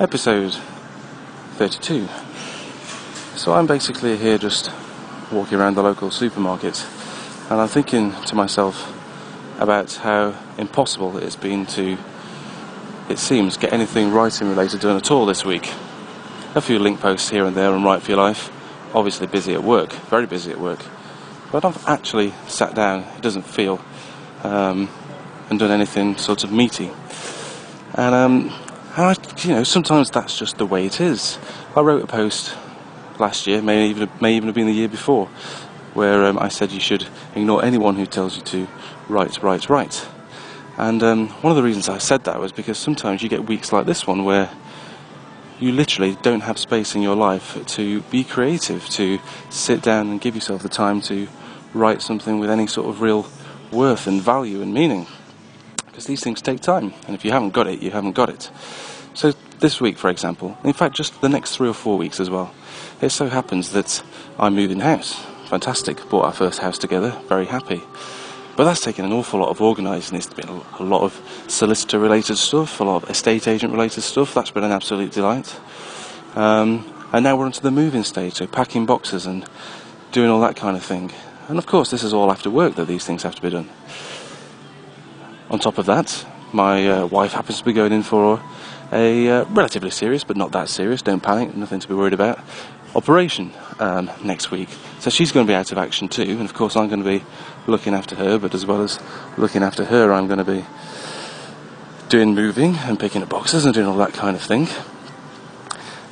episode 32. So I'm basically here just walking around the local supermarket and I'm thinking to myself about how impossible it's been to, it seems, get anything writing related done at all this week. A few link posts here and there on Write for Your Life, obviously busy at work, very busy at work, but I've actually sat down, it doesn't feel, um, and done anything sort of meaty. And um, I, you know, sometimes that's just the way it is. I wrote a post last year, may even may even have been the year before, where um, I said you should ignore anyone who tells you to write, write, write. And um, one of the reasons I said that was because sometimes you get weeks like this one where you literally don't have space in your life to be creative, to sit down and give yourself the time to write something with any sort of real worth and value and meaning because these things take time, and if you haven't got it, you haven't got it. So, this week, for example, in fact, just the next three or four weeks as well, it so happens that I'm moving house. Fantastic. Bought our first house together, very happy. But that's taken an awful lot of organising. It's been a lot of solicitor related stuff, a lot of estate agent related stuff. That's been an absolute delight. Um, and now we're onto the moving stage, so packing boxes and doing all that kind of thing. And of course, this is all after work that these things have to be done. On top of that, my uh, wife happens to be going in for a uh, relatively serious, but not that serious, don't panic, nothing to be worried about, operation um, next week. So she's going to be out of action too, and of course I'm going to be looking after her, but as well as looking after her, I'm going to be doing moving and picking up boxes and doing all that kind of thing.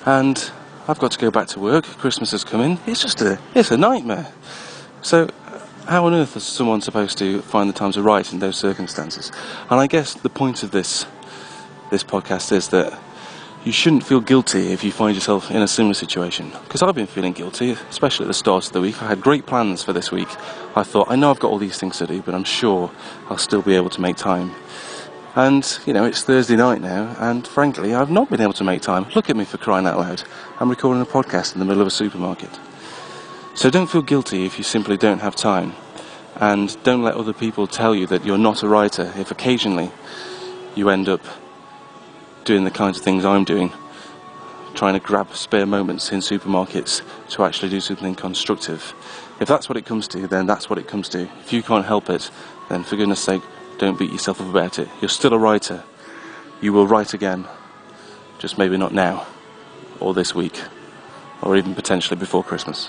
And I've got to go back to work, Christmas is coming, it's just a, it's a nightmare. So how on earth is someone supposed to find the time to write in those circumstances? And I guess the point of this this podcast is that you shouldn't feel guilty if you find yourself in a similar situation. Because I've been feeling guilty, especially at the start of the week. I had great plans for this week. I thought, I know I've got all these things to do, but I'm sure I'll still be able to make time. And, you know, it's Thursday night now, and frankly, I've not been able to make time. Look at me for crying out loud. I'm recording a podcast in the middle of a supermarket. So don't feel guilty if you simply don't have time. And don't let other people tell you that you're not a writer if occasionally you end up doing the kinds of things I'm doing, trying to grab spare moments in supermarkets to actually do something constructive. If that's what it comes to, then that's what it comes to. If you can't help it, then for goodness sake, don't beat yourself up about it. You're still a writer. You will write again. Just maybe not now, or this week, or even potentially before Christmas.